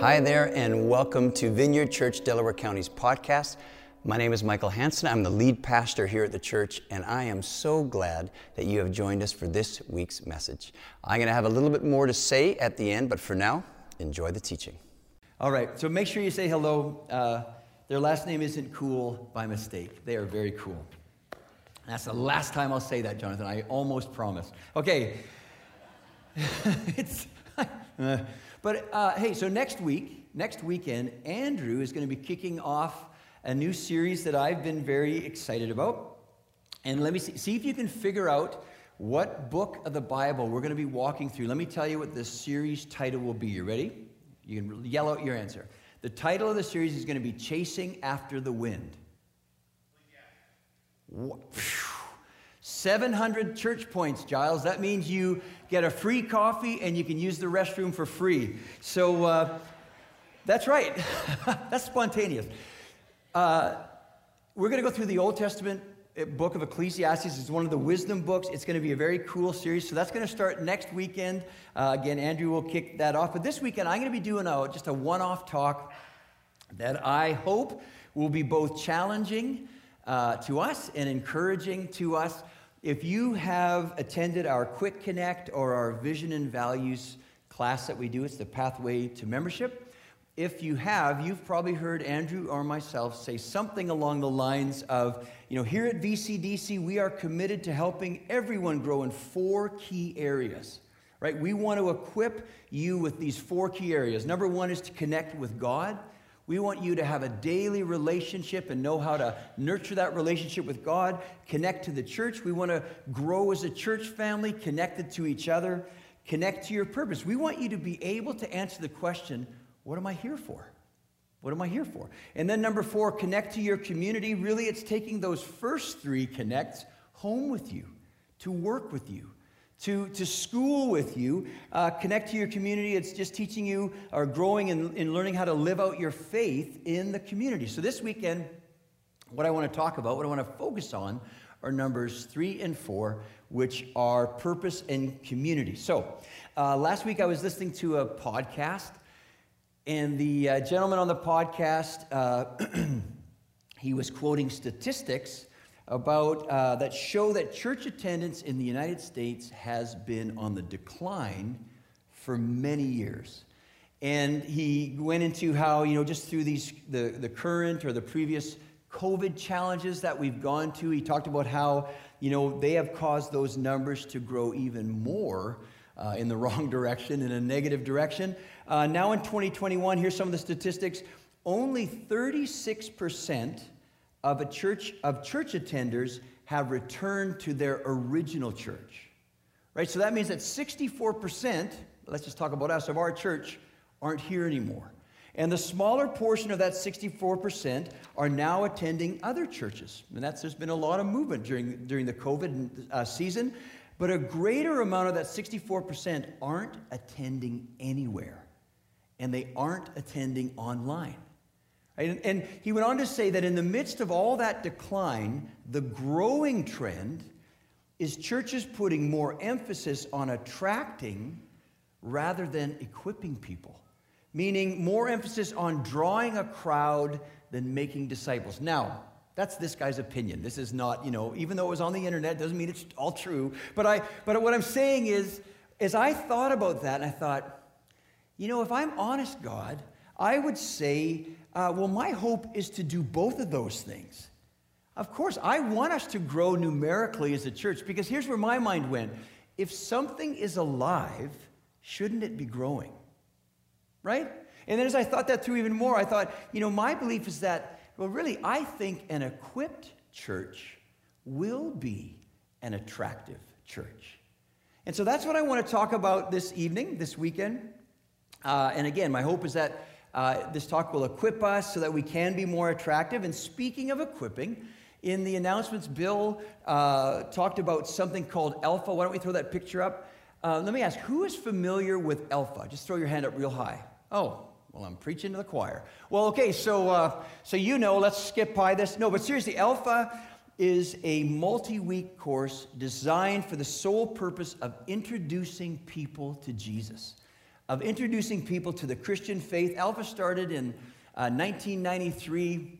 Hi there, and welcome to Vineyard Church Delaware County's podcast. My name is Michael Hanson. I'm the lead pastor here at the church, and I am so glad that you have joined us for this week's message. I'm going to have a little bit more to say at the end, but for now, enjoy the teaching. All right, so make sure you say hello. Uh, their last name isn't cool by mistake, they are very cool. That's the last time I'll say that, Jonathan. I almost promised. Okay. it's. Uh, but uh, hey, so next week, next weekend, Andrew is going to be kicking off a new series that I've been very excited about. And let me see, see if you can figure out what book of the Bible we're going to be walking through. Let me tell you what the series title will be. You ready? You can yell out your answer. The title of the series is going to be Chasing After the Wind. 700 church points, Giles. That means you get a free coffee and you can use the restroom for free. So uh, that's right. that's spontaneous. Uh, we're going to go through the Old Testament uh, book of Ecclesiastes. It's one of the wisdom books. It's going to be a very cool series. So that's going to start next weekend. Uh, again, Andrew will kick that off. But this weekend, I'm going to be doing a, just a one off talk that I hope will be both challenging uh, to us and encouraging to us. If you have attended our Quick Connect or our Vision and Values class that we do, it's the Pathway to Membership. If you have, you've probably heard Andrew or myself say something along the lines of, you know, here at VCDC, we are committed to helping everyone grow in four key areas, right? We want to equip you with these four key areas. Number one is to connect with God. We want you to have a daily relationship and know how to nurture that relationship with God, connect to the church. We want to grow as a church family, connected to each other, connect to your purpose. We want you to be able to answer the question what am I here for? What am I here for? And then number four, connect to your community. Really, it's taking those first three connects home with you, to work with you, to, to school with you, uh, connect to your community. It's just teaching you or growing and, learning how to live out your faith in the community. So this weekend, what I want to talk about, what I want to focus on, are numbers three and four, which are purpose and community. So uh, last week I was listening to a podcast, and the uh, gentleman on the podcast, uh, he was quoting statistics about uh, that show that church attendance in the United States has been on the decline for many years. And he went into how, you know, just through these the, the current or the previous COVID challenges that we've gone to, he talked about how, you know, they have caused those numbers to grow even more uh, in the wrong direction, in a negative direction. Uh, now in 2021, here's some of the statistics. Only 36% of a church of church attenders have returned to their original church. Right? So that means that 64%, let's just talk about us, of our church aren't here anymore. And the smaller portion of that 64% are now attending other churches. And that's, there's been a lot of movement during, during the COVID uh, season. But a greater amount of that 64% aren't attending anywhere. And they aren't attending online. And, and he went on to say that in the midst of all that decline, the growing trend is churches putting more emphasis on attracting rather than equipping people, meaning more emphasis on drawing a crowd than making disciples. Now, that's this guy's opinion. This is not, you know, even though it was on the internet, doesn't mean it's all true. But I but what I'm saying is, as I thought about that, and I thought, you know, if I'm honest, God, I would say uh, well, my hope is to do both of those things. Of course, I want us to grow numerically as a church because here's where my mind went. If something is alive, shouldn't it be growing? Right? And then as I thought that through even more, I thought, you know, my belief is that, well, really, I think an equipped church will be an attractive church. And so that's what I want to talk about this evening, this weekend. Uh, and again, my hope is that uh, this talk will equip us so that we can be more attractive. And speaking of equipping, in the announcements, Bill uh, talked about something called Alpha. Why don't we throw that picture up? Uh, let me ask who is familiar with Alpha? Just throw your hand up real high. Oh, well, I'm preaching to the choir. Well, okay, so, uh, so you know, let's skip by this. No, but seriously, Alpha is a multi week course designed for the sole purpose of introducing people to Jesus. Of introducing people to the Christian faith. Alpha started in uh, 1993,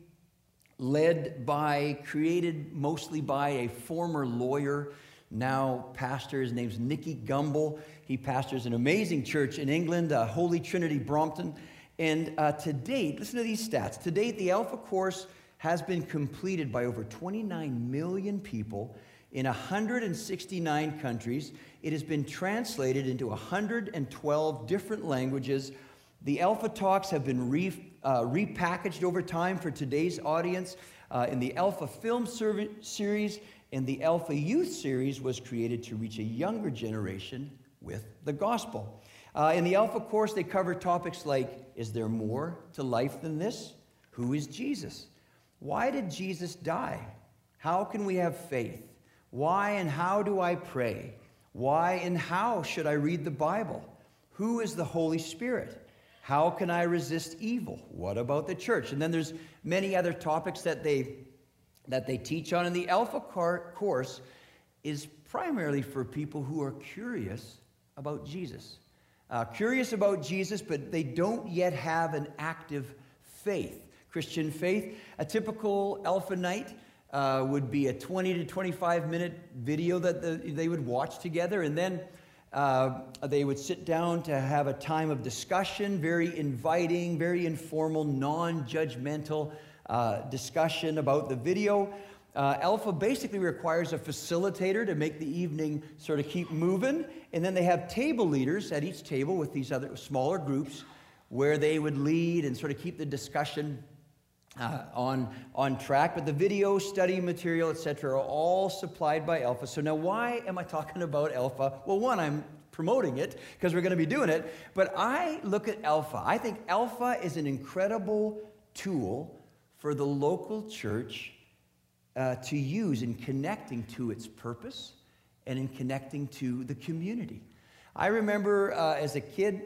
led by, created mostly by a former lawyer, now pastor. His name's Nicky Gumbel. He pastors an amazing church in England, uh, Holy Trinity Brompton. And uh, to date, listen to these stats. To date, the Alpha course has been completed by over 29 million people in 169 countries. It has been translated into 112 different languages. The Alpha Talks have been re, uh, repackaged over time for today's audience. Uh, in the Alpha Film Series and the Alpha Youth Series was created to reach a younger generation with the gospel. Uh, in the Alpha course, they cover topics like Is there more to life than this? Who is Jesus? Why did Jesus die? How can we have faith? Why and how do I pray? Why and how should I read the Bible? Who is the Holy Spirit? How can I resist evil? What about the church? And then there's many other topics that they that they teach on. And the Alpha course is primarily for people who are curious about Jesus. Uh, curious about Jesus, but they don't yet have an active faith. Christian faith. A typical Alpha night uh, would be a 20 to 25 minute video that the, they would watch together, and then uh, they would sit down to have a time of discussion, very inviting, very informal, non judgmental uh, discussion about the video. Uh, Alpha basically requires a facilitator to make the evening sort of keep moving. And then they have table leaders at each table with these other smaller groups where they would lead and sort of keep the discussion uh, on, on track. But the video, study material, etc., are all supplied by Alpha. So now, why am I talking about Alpha? Well, one, I'm promoting it because we're going to be doing it. But I look at Alpha. I think Alpha is an incredible tool for the local church uh, to use in connecting to its purpose and in connecting to the community. I remember uh, as a kid,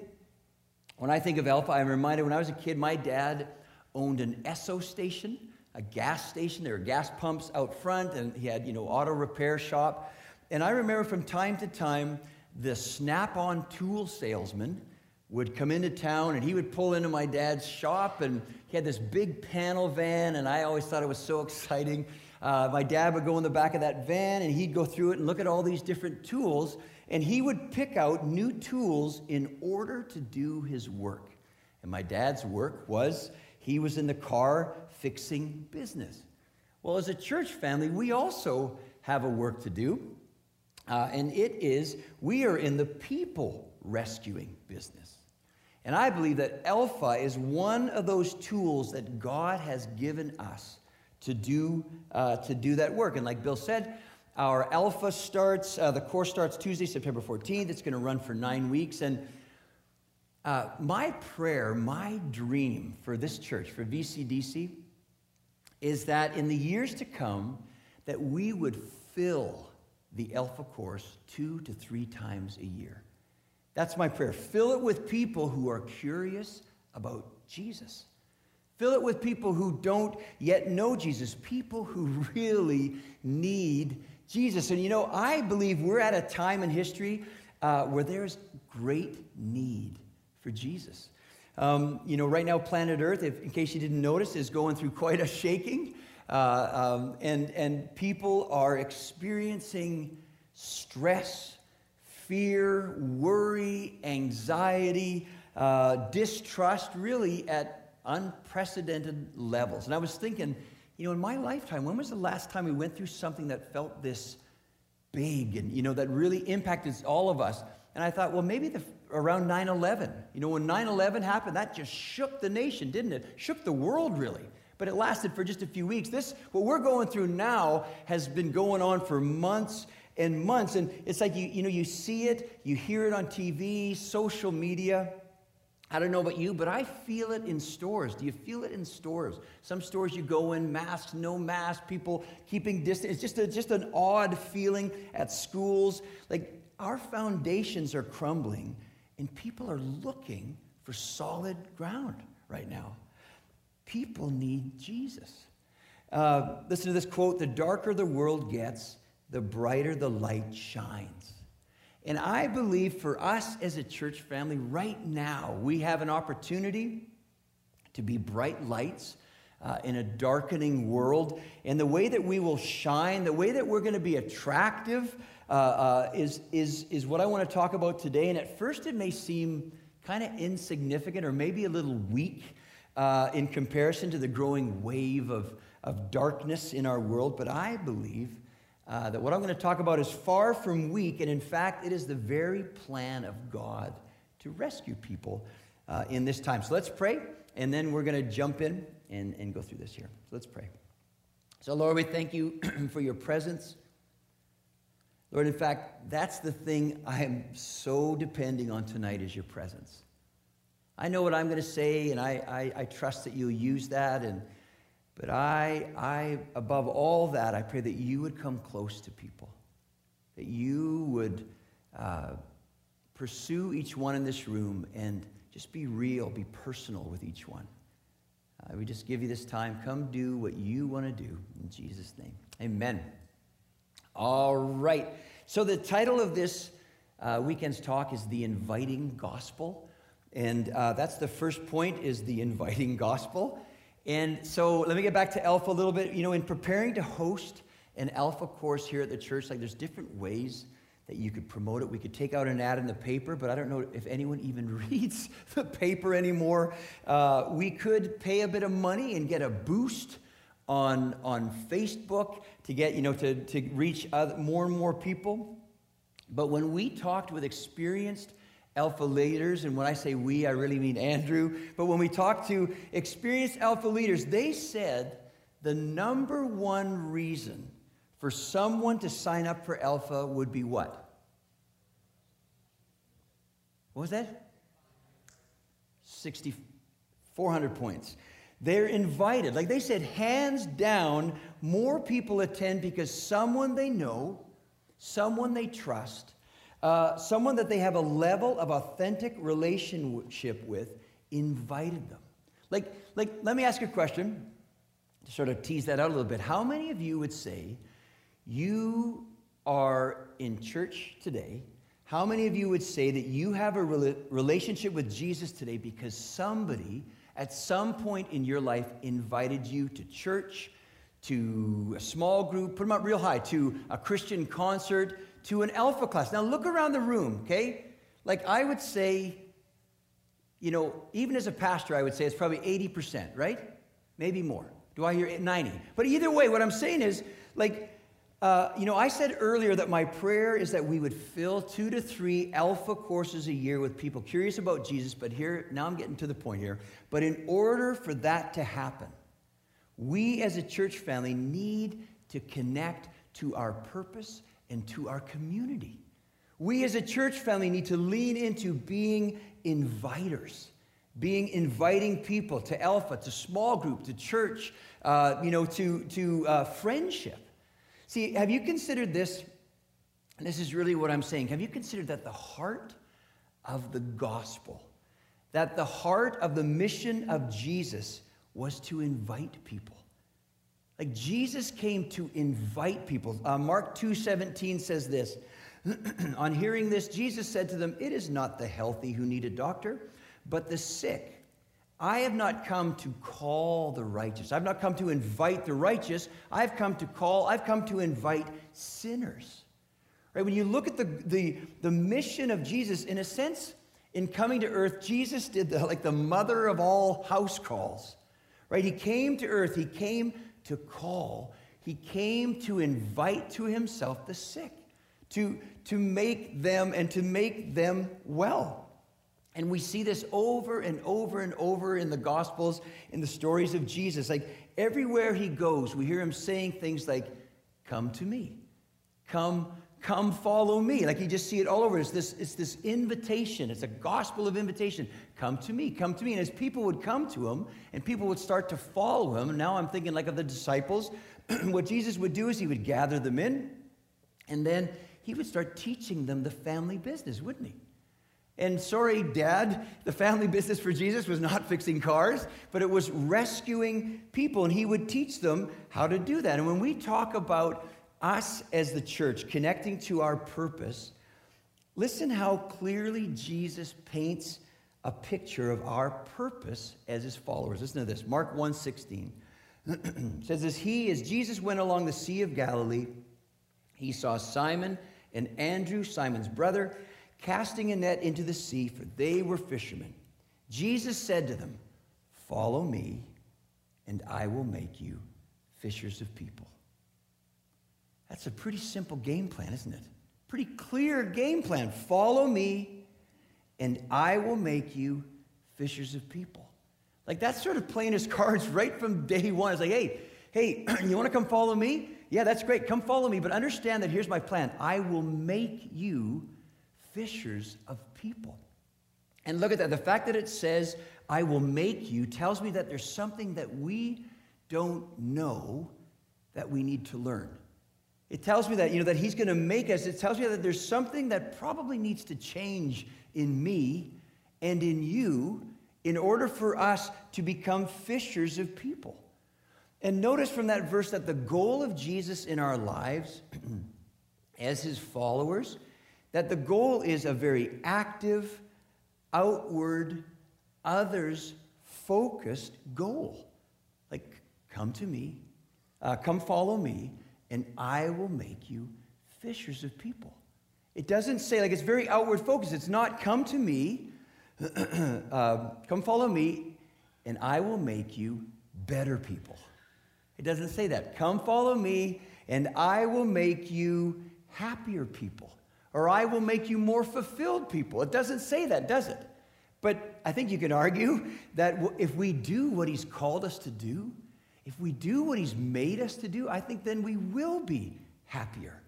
when I think of Alpha, I'm reminded when I was a kid, my dad owned an Esso station, a gas station. There were gas pumps out front, and he had, you know, auto repair shop. And I remember from time to time, the snap-on tool salesman would come into town and he would pull into my dad's shop and he had this big panel van and i always thought it was so exciting uh, my dad would go in the back of that van and he'd go through it and look at all these different tools and he would pick out new tools in order to do his work and my dad's work was he was in the car fixing business. Well, as a church family, we also have a work to do, uh, and it is we are in the people rescuing business. And I believe that Alpha is one of those tools that God has given us to do, uh, to do that work. And like Bill said, our Alpha starts, uh, the course starts Tuesday, September 14th. It's going to run for nine weeks. And uh, my prayer, my dream for this church, for VCDC, is that in the years to come, that we would fill the Alpha course two to three times a year. That's my prayer. Fill it with people who are curious about Jesus. Fill it with people who don't yet know Jesus, people who really need Jesus. And you know, I believe we're at a time in history uh, where there's great need for Jesus. Um, you know, right now, planet Earth, if, in case you didn't notice, is going through quite a shaking. Uh, um, and, and people are experiencing stress, fear, worry, anxiety, uh, distrust, really at unprecedented levels. And I was thinking, you know, in my lifetime, when was the last time we went through something that felt this big and, you know, that really impacted all of us? And I thought, well, maybe the, around 9 11. You know, when 9 11 happened, that just shook the nation, didn't it? Shook the world, really. But it lasted for just a few weeks. This, what we're going through now, has been going on for months and months. And it's like you, you know, you see it, you hear it on TV, social media. I don't know about you, but I feel it in stores. Do you feel it in stores? Some stores you go in, masks, no masks, people keeping distance. It's just, a, just an odd feeling at schools. Like our foundations are crumbling and people are looking for solid ground right now. People need Jesus. Uh, listen to this quote The darker the world gets, the brighter the light shines. And I believe for us as a church family, right now, we have an opportunity to be bright lights uh, in a darkening world. And the way that we will shine, the way that we're going to be attractive, uh, uh, is, is, is what I want to talk about today. And at first, it may seem kind of insignificant or maybe a little weak uh, in comparison to the growing wave of, of darkness in our world. But I believe uh, that what I'm going to talk about is far from weak, and in fact, it is the very plan of God to rescue people uh, in this time. So let's pray, and then we're going to jump in and, and go through this here. So let's pray. So, Lord, we thank you for your presence. Lord, in fact, that's the thing I am so depending on tonight is your presence. I know what I'm going to say, and I, I, I trust that you'll use that. And, but I, I, above all that, I pray that you would come close to people, that you would uh, pursue each one in this room and just be real, be personal with each one. Uh, we just give you this time. Come do what you want to do. In Jesus' name. Amen. All right. So, the title of this uh, weekend's talk is The Inviting Gospel. And uh, that's the first point is the inviting gospel. And so let me get back to Alpha a little bit. You know, in preparing to host an Alpha course here at the church, like there's different ways that you could promote it. We could take out an ad in the paper, but I don't know if anyone even reads the paper anymore. Uh, we could pay a bit of money and get a boost on, on Facebook to get, you know, to, to reach other, more and more people. But when we talked with experienced alpha leaders, and when I say we, I really mean Andrew, but when we talked to experienced alpha leaders, they said the number one reason for someone to sign up for alpha would be what? What was that? 6,400 points. They're invited. Like they said, hands down, more people attend because someone they know, someone they trust, uh, someone that they have a level of authentic relationship with invited them. Like, like, let me ask a question to sort of tease that out a little bit. How many of you would say you are in church today how many of you would say that you have a relationship with Jesus today because somebody at some point in your life invited you to church, to a small group, put them up real high, to a Christian concert, to an alpha class? Now look around the room, okay? Like I would say, you know, even as a pastor, I would say it's probably 80%, right? Maybe more. Do I hear 90? But either way, what I'm saying is, like, uh, you know, I said earlier that my prayer is that we would fill two to three alpha courses a year with people curious about Jesus, but here, now I'm getting to the point here. But in order for that to happen, we as a church family need to connect to our purpose and to our community. We as a church family need to lean into being inviters, being inviting people to Alpha, to small group, to church, uh, you know, to, to uh, friendship. See, have you considered this? And this is really what I'm saying. Have you considered that the heart of the gospel, that the heart of the mission of Jesus was to invite people? Like Jesus came to invite people. Uh, Mark 2:17 says this. On hearing this, Jesus said to them, It is not the healthy who need a doctor, but the sick. I have not come to call the righteous. I've not come to invite the righteous. I've come to call, I've come to invite sinners. Right? When you look at the, the, the mission of Jesus, in a sense, in coming to earth, Jesus did the, like the mother of all house calls. Right? He came to earth, he came to call, he came to invite to himself the sick, to, to make them and to make them well. And we see this over and over and over in the Gospels, in the stories of Jesus. Like everywhere he goes, we hear him saying things like, Come to me. Come, come follow me. Like you just see it all over. It's this, it's this invitation. It's a gospel of invitation. Come to me, come to me. And as people would come to him and people would start to follow him, now I'm thinking like of the disciples, what Jesus would do is he would gather them in, and then he would start teaching them the family business, wouldn't he? And sorry, Dad, the family business for Jesus was not fixing cars, but it was rescuing people, and he would teach them how to do that. And when we talk about us as the church connecting to our purpose, Listen how clearly Jesus paints a picture of our purpose as his followers. Listen to this. Mark 1:16 says as he as Jesus went along the sea of Galilee, he saw Simon and Andrew, Simon's brother, casting a net into the sea, for they were fishermen. Jesus said to them, "Follow me, and I will make you fishers of people." That's a pretty simple game plan, isn't it? Pretty clear game plan. Follow me, and I will make you fishers of people. Like that's sort of playing his cards right from day one. It's like, hey, hey, you want to come follow me? Yeah, that's great. Come follow me, but understand that here's my plan. I will make you fishers of people. And look at that. The fact that it says, I will make you, tells me that there's something that we don't know that we need to learn. It tells me that, you know, that he's going to make us. It tells me that there's something that probably needs to change in me and in you in order for us to become fishers of people. And notice from that verse that the goal of Jesus in our lives as his followers, that the goal is a very active, outward, others focused goal. Like, come to me, uh, come follow me, and I will make you fishers of people. It doesn't say, like, it's very outward focused. It's not, come to me, uh, come follow me, and I will make you better people. It doesn't say that. Come follow me, and I will make you happier people, or I will make you more fulfilled people. It doesn't say that, does it? But I think you can argue that if we do what he's called us to do, if we do what he's made us to do, I think then we will be happier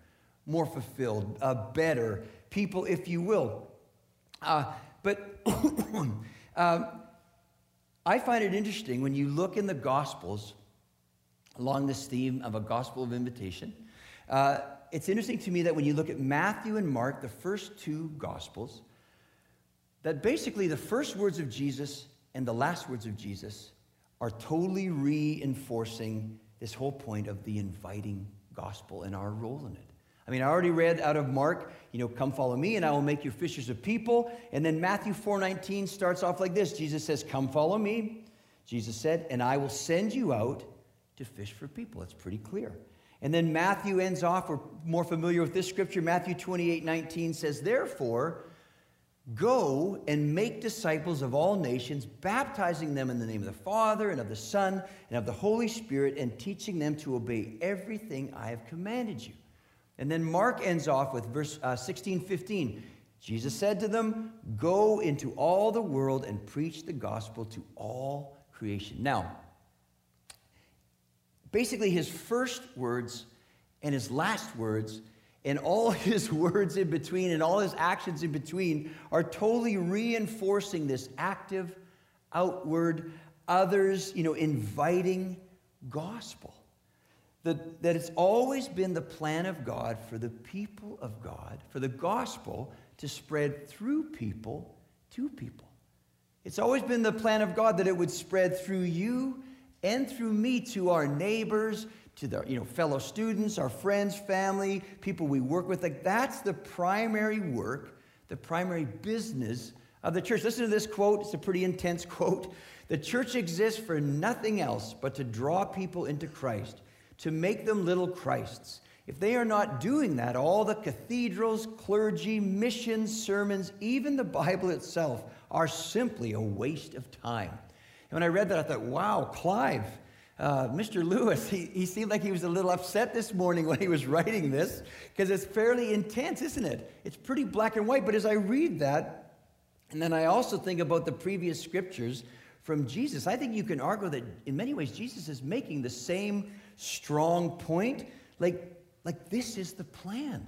more fulfilled, uh, better people, if you will. Uh, but um, I find it interesting when you look in the Gospels along this theme of a gospel of invitation. Uh, it's interesting to me that when you look at Matthew and Mark, the first two Gospels, that basically the first words of Jesus and the last words of Jesus are totally reinforcing this whole point of the inviting gospel and our role in it. I mean, I already read out of Mark, you know, come follow me and I will make you fishers of people. And then Matthew 4:19 starts off like this. Jesus says, "Come follow me." Jesus said, "And I will send you out to fish for people." It's pretty clear. And then Matthew ends off, we're more familiar with this scripture. Matthew 28 19 says, Therefore, go and make disciples of all nations, baptizing them in the name of the Father and of the Son and of the Holy Spirit, and teaching them to obey everything I have commanded you. And then Mark ends off with verse uh, 16, 15. Jesus said to them, Go into all the world and preach the gospel to all creation. Now, basically, his first words and his last words and all his words in between and all his actions in between are totally reinforcing this active, outward, others, you know, inviting gospel. That, that it's always been the plan of God for the people of God, for the gospel to spread through people to people. It's always been the plan of God that it would spread through you and through me to our neighbors, to the you know, fellow students, our friends, family, people we work with. Like that's the primary work, the primary business of the church. Listen to this quote. It's a pretty intense quote. The church exists for nothing else but to draw people into Christ to make them little Christs. If they are not doing that, all the cathedrals, clergy, missions, sermons, even the Bible itself are simply a waste of time. When I read that, I thought, wow, Clive, uh, Mr. Lewis, he, he seemed like he was a little upset this morning when he was writing this because it's fairly intense, isn't it? It's pretty black and white. But as I read that, and then I also think about the previous scriptures from Jesus, I think you can argue that in many ways Jesus is making the same strong point. Like, like this is the plan.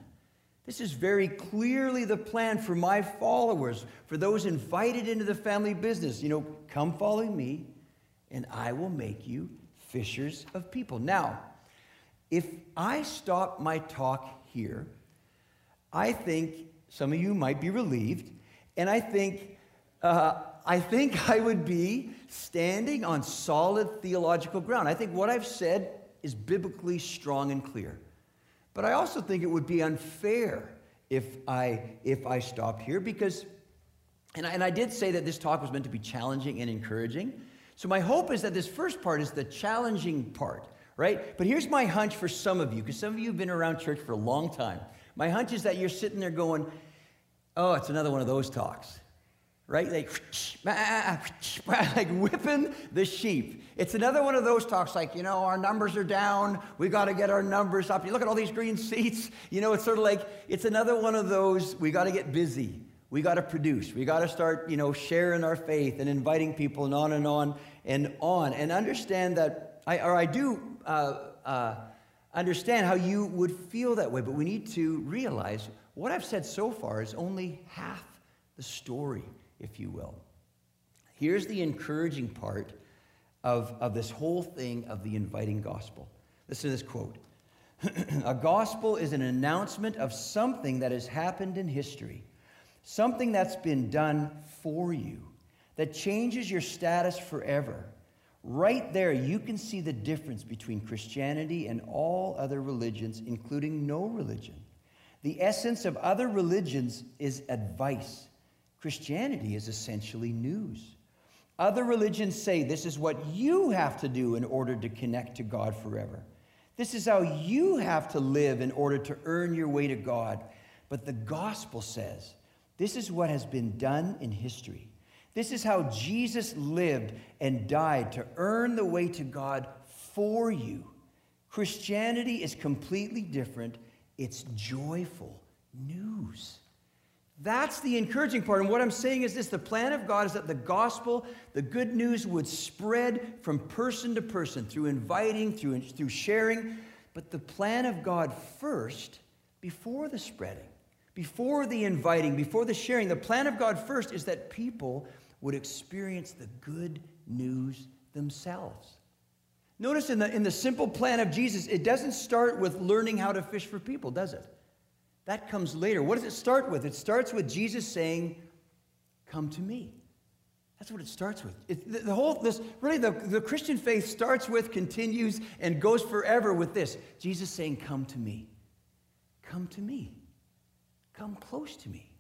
This is very clearly the plan for my followers, for those invited into the family business. You know, come follow me, and I will make you fishers of people. Now, if I stop my talk here, I think some of you might be relieved, and I think uh, I think I would be standing on solid theological ground. I think what I've said is biblically strong and clear. But I also think it would be unfair if I, if I stopped here because, and I, and I did say that this talk was meant to be challenging and encouraging. So my hope is that this first part is the challenging part, right? But here's my hunch for some of you, because some of you have been around church for a long time. My hunch is that you're sitting there going, oh, it's another one of those talks right? Like, like whipping the sheep. It's another one of those talks like, you know, our numbers are down. We got to get our numbers up. You look at all these green seats. You know, it's sort of like, it's another one of those, we got to get busy. We got to produce. We got to start, you know, sharing our faith and inviting people and on and on and on. And understand that, I, or I do uh, uh, understand how you would feel that way, but we need to realize what I've said so far is only half the story if you will. Here's the encouraging part of, of this whole thing of the inviting gospel. Listen to this quote A gospel is an announcement of something that has happened in history, something that's been done for you, that changes your status forever. Right there, you can see the difference between Christianity and all other religions, including no religion. The essence of other religions is advice. Christianity is essentially news. Other religions say this is what you have to do in order to connect to God forever. This is how you have to live in order to earn your way to God. But the gospel says this is what has been done in history. This is how Jesus lived and died to earn the way to God for you. Christianity is completely different, it's joyful news. That's the encouraging part. And what I'm saying is this the plan of God is that the gospel, the good news, would spread from person to person through inviting, through, through sharing. But the plan of God first, before the spreading, before the inviting, before the sharing, the plan of God first is that people would experience the good news themselves. Notice in the, in the simple plan of Jesus, it doesn't start with learning how to fish for people, does it? That comes later. What does it start with? It starts with Jesus saying, Come to me. That's what it starts with. It, the, whole, this, really, the, the Christian faith starts with, continues, and goes forever with this Jesus saying, Come to me. Come to me. Come close to me.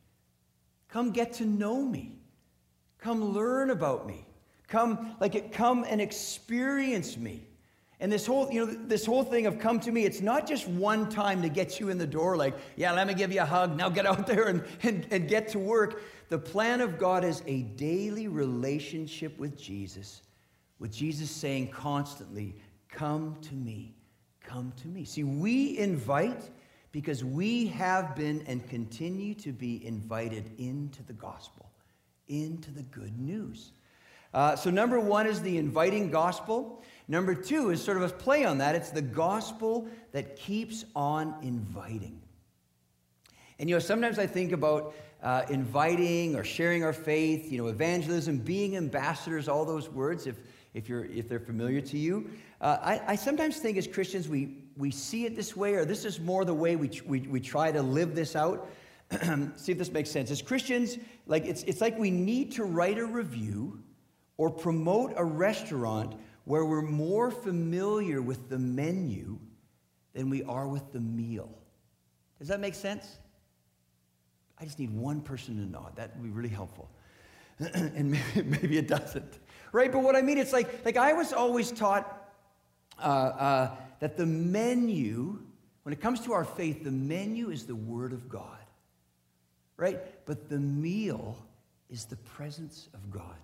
Come get to know me. Come learn about me. Come, like it, come and experience me. And this whole, you know, this whole thing of come to me, it's not just one time to get you in the door, like, yeah, let me give you a hug, now get out there and, and, and get to work. The plan of God is a daily relationship with Jesus, with Jesus saying constantly, Come to me, come to me. See, we invite because we have been and continue to be invited into the gospel, into the good news. Uh, so, number one is the inviting gospel. Number two is sort of a play on that it's the gospel that keeps on inviting. And you know, sometimes I think about uh, inviting or sharing our faith, you know, evangelism, being ambassadors, all those words, if, if, you're, if they're familiar to you. Uh, I, I sometimes think as Christians we, we see it this way, or this is more the way we, we, we try to live this out. see if this makes sense. As Christians, like it's, it's like we need to write a review or promote a restaurant where we're more familiar with the menu than we are with the meal. Does that make sense? I just need one person to nod. That would be really helpful. and maybe, maybe, it doesn't. Right? But what I mean, it's like, like I was always taught uh, uh, that the menu, when it comes to our faith, the menu is the Word of God. Right? But the meal is the presence of God.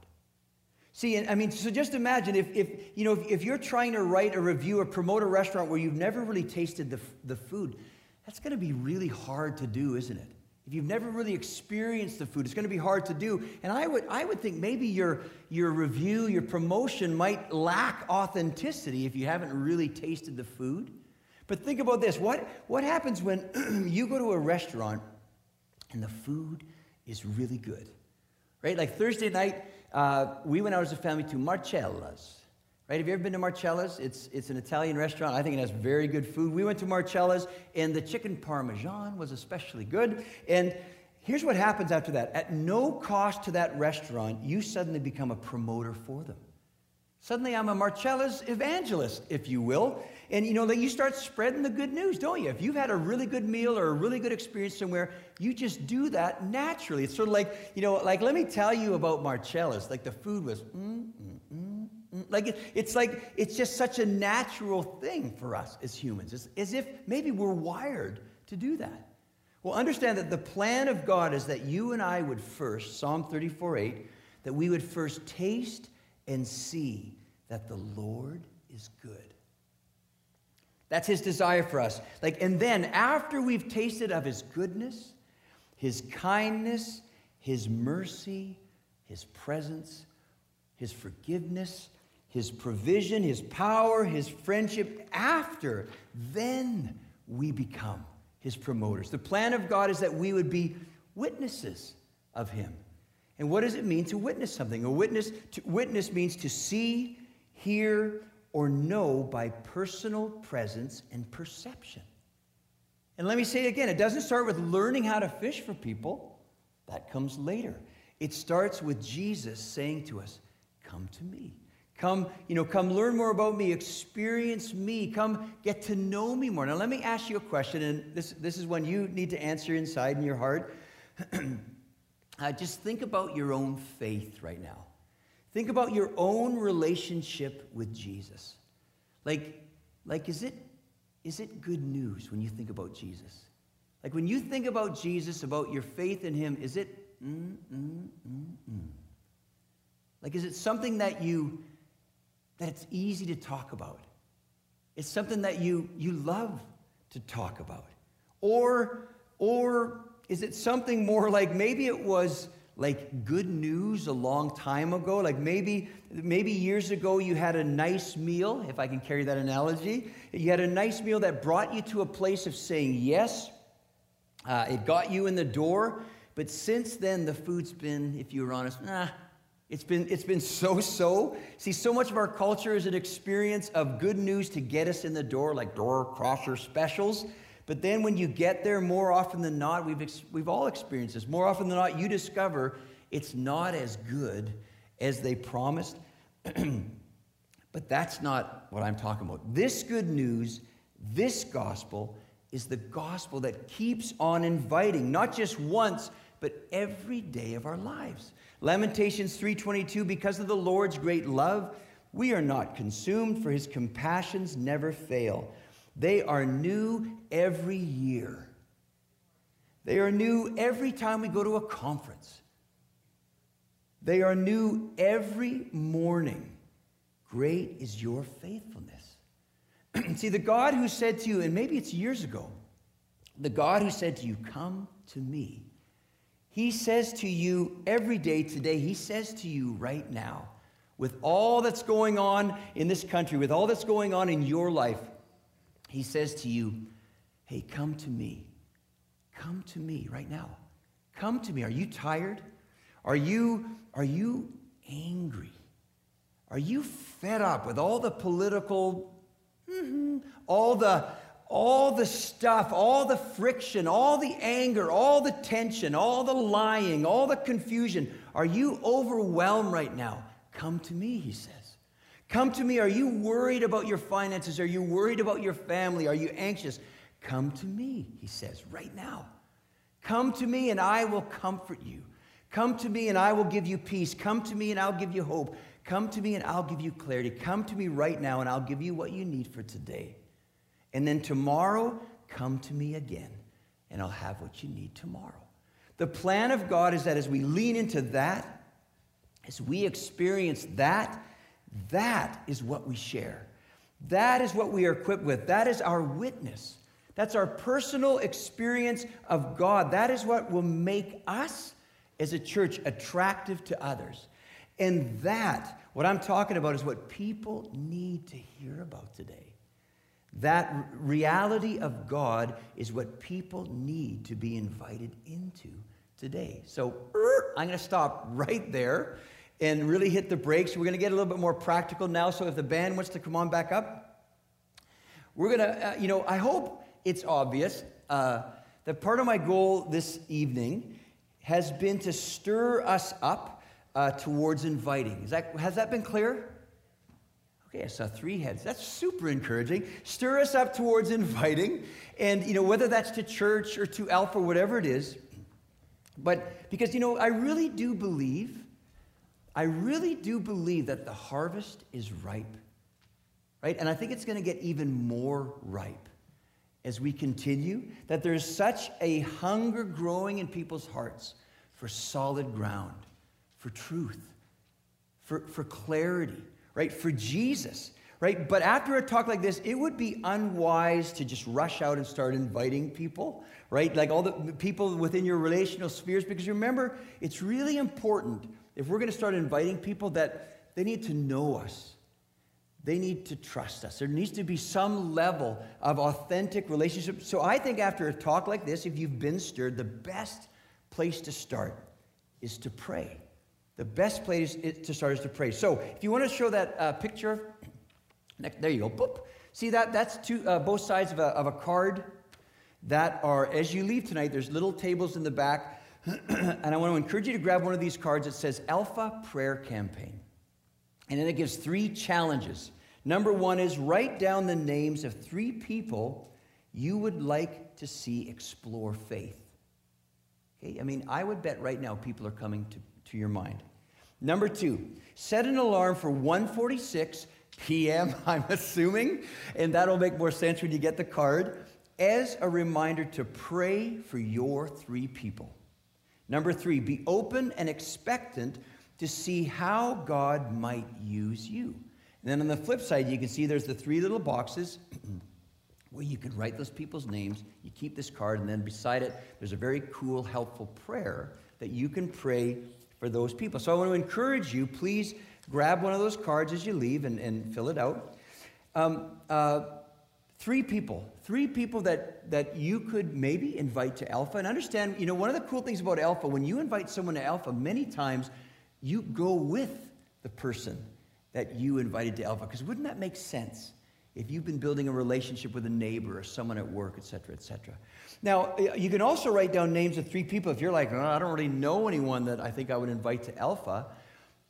See, I mean, so just imagine if, if you know, if, if, you're trying to write a review or promote a restaurant where you've never really tasted the, the food, that's going to be really hard to do, isn't it? If you've never really experienced the food, it's going to be hard to do. And I would, I would think maybe your, your review, your promotion might lack authenticity if you haven't really tasted the food. But think about this what, what happens when you go to a restaurant and the food is really good? Right? Like Thursday night, uh, we went out as a family to Marcella's. Right? Have you ever been to Marcella's? It's, it's an Italian restaurant. I think it has very good food. We went to Marcella's, and the chicken parmesan was especially good. And here's what happens after that at no cost to that restaurant, you suddenly become a promoter for them. Suddenly I'm a Marcella's evangelist, if you will. And you know, that you start spreading the good news, don't you? If you've had a really good meal or a really good experience somewhere, you just do that naturally. It's sort of like, you know, like let me tell you about Marcella's. Like the food was, mm, mm, mm, mm. like it, it's like it's just such a natural thing for us as humans. It's as if maybe we're wired to do that. Well, understand that the plan of God is that you and I would first, Psalm 34 8, that we would first taste and see that the Lord is good. That's his desire for us. Like, and then after we've tasted of his goodness, his kindness, his mercy, his presence, his forgiveness, his provision, his power, his friendship, after, then we become his promoters. The plan of God is that we would be witnesses of him. And what does it mean to witness something? A witness to witness means to see, hear, or know by personal presence and perception. And let me say it again it doesn't start with learning how to fish for people, that comes later. It starts with Jesus saying to us, Come to me. Come, you know, come learn more about me, experience me, come get to know me more. Now, let me ask you a question, and this, this is one you need to answer inside in your heart. uh, just think about your own faith right now. Think about your own relationship with Jesus. Like, like is, it, is it good news when you think about Jesus? Like when you think about Jesus, about your faith in him, is it mm, mm, mm, mm? Like is it something that you that it's easy to talk about? It's something that you you love to talk about. Or or is it something more like maybe it was like good news a long time ago. Like maybe maybe years ago you had a nice meal if i can carry that analogy. You had a nice meal that brought you to a place of saying yes. Uh, it got you in the door but since then the food's been if you were honest nah it's been it's been so so. See so much of our culture is an experience of good news to get us in the door like door crosser specials but then when you get there, more often than not, we've, ex- we've all experienced this. More often than not, you discover it's not as good as they promised. but that's not what I'm talking about. This good news, this gospel, is the gospel that keeps on inviting, not just once, but every day of our lives. Lamentations 3:22 because of the Lord's great love we are not consumed for his compassions never fail they are new every year. They are new every time we go to a conference. They are new every morning. Great is your faithfulness. See, the God who said to you, and maybe it's years ago, the God who said to you, Come to me, he says to you every day today, he says to you right now, with all that's going on in this country, with all that's going on in your life, he says to you, Hey, come to me. Come to me right now. Come to me. Are you tired? Are you, are you angry? Are you fed up with all the political, mm-hmm, all the all the stuff, all the friction, all the anger, all the tension, all the lying, all the confusion. Are you overwhelmed right now? Come to me, he says. Come to me. Are you worried about your finances? Are you worried about your family? Are you anxious? Come to me, he says, right now. Come to me and I will comfort you. Come to me and I will give you peace. Come to me and I'll give you hope. Come to me and I'll give you clarity. Come to me right now and I'll give you what you need for today. And then tomorrow, come to me again and I'll have what you need tomorrow. The plan of God is that as we lean into that, as we experience that, that is what we share. That is what we are equipped with. That is our witness. That's our personal experience of God. That is what will make us as a church attractive to others. And that, what I'm talking about, is what people need to hear about today. That reality of God is what people need to be invited into today. So er, I'm going to stop right there and really hit the brakes. We're going to get a little bit more practical now. So if the band wants to come on back up, we're going to, uh, you know, I hope it's obvious uh, that part of my goal this evening has been to stir us up uh, towards inviting. That, has that been clear? Okay, I saw three heads. That's super encouraging. Stir us up towards inviting. And, you know, whether that's to church or to Alpha, whatever it is. But because, you know, I really do believe, I really do believe that the harvest is ripe, right? And I think it's going to get even more ripe as we continue, that there's such a hunger growing in people's hearts for solid ground, for truth, for, for clarity, right? For Jesus, right? But after a talk like this, it would be unwise to just rush out and start inviting people, right? Like all the people within your relational spheres, because remember, it's really important if we're going to start inviting people that they need to know us they need to trust us. There needs to be some level of authentic relationship. So I think after a talk like this, if you've been stirred, the best place to start is to pray. The best place to start is to pray. So if you want to show that uh, picture, there you go. Boop. See that? That's two, uh, both sides of a, of a card that are, as you leave tonight, there's little tables in the back. and I want to encourage you to grab one of these cards that says Alpha Prayer Campaign. And then it gives three challenges. Number one is write down the names of three people you would like to see explore faith. Okay, I mean, I would bet right now people are coming to, to your mind. Number two, set an alarm for 146 p.m., I'm assuming, and that'll make more sense when you get the card, as a reminder to pray for your three people. Number three, be open and expectant to see how God might use you. And then on the flip side, you can see there's the three little boxes where you can write those people's names. You keep this card, and then beside it, there's a very cool, helpful prayer that you can pray for those people. So I want to encourage you, please grab one of those cards as you leave and, and fill it out. Um, uh, three people, three people that, that you could maybe invite to Alpha. And understand, you know, one of the cool things about Alpha, when you invite someone to Alpha, many times you go with the person that you invited to Alpha. Because wouldn't that make sense if you've been building a relationship with a neighbor or someone at work, et cetera, et cetera? Now, you can also write down names of three people. If you're like, oh, I don't really know anyone that I think I would invite to Alpha,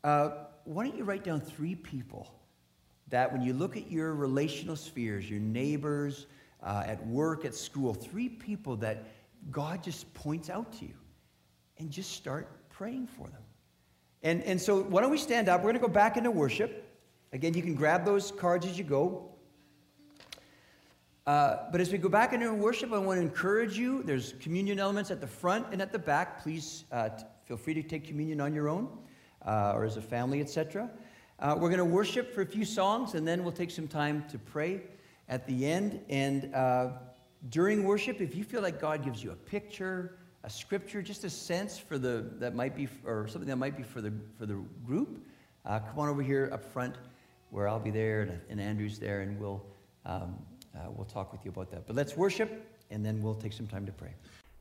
uh, why don't you write down three people that when you look at your relational spheres, your neighbors, uh, at work, at school, three people that God just points out to you, and just start praying for them. And, and so, why don't we stand up? We're going to go back into worship. Again, you can grab those cards as you go. Uh, but as we go back into worship, I want to encourage you. There's communion elements at the front and at the back. Please uh, t- feel free to take communion on your own uh, or as a family, etc. Uh, we're going to worship for a few songs, and then we'll take some time to pray at the end. And uh, during worship, if you feel like God gives you a picture, a scripture, just a sense for the that might be, or something that might be for the for the group, uh, come on over here up front, where I'll be there and, and Andrew's there, and we'll um, uh, we'll talk with you about that. But let's worship, and then we'll take some time to pray.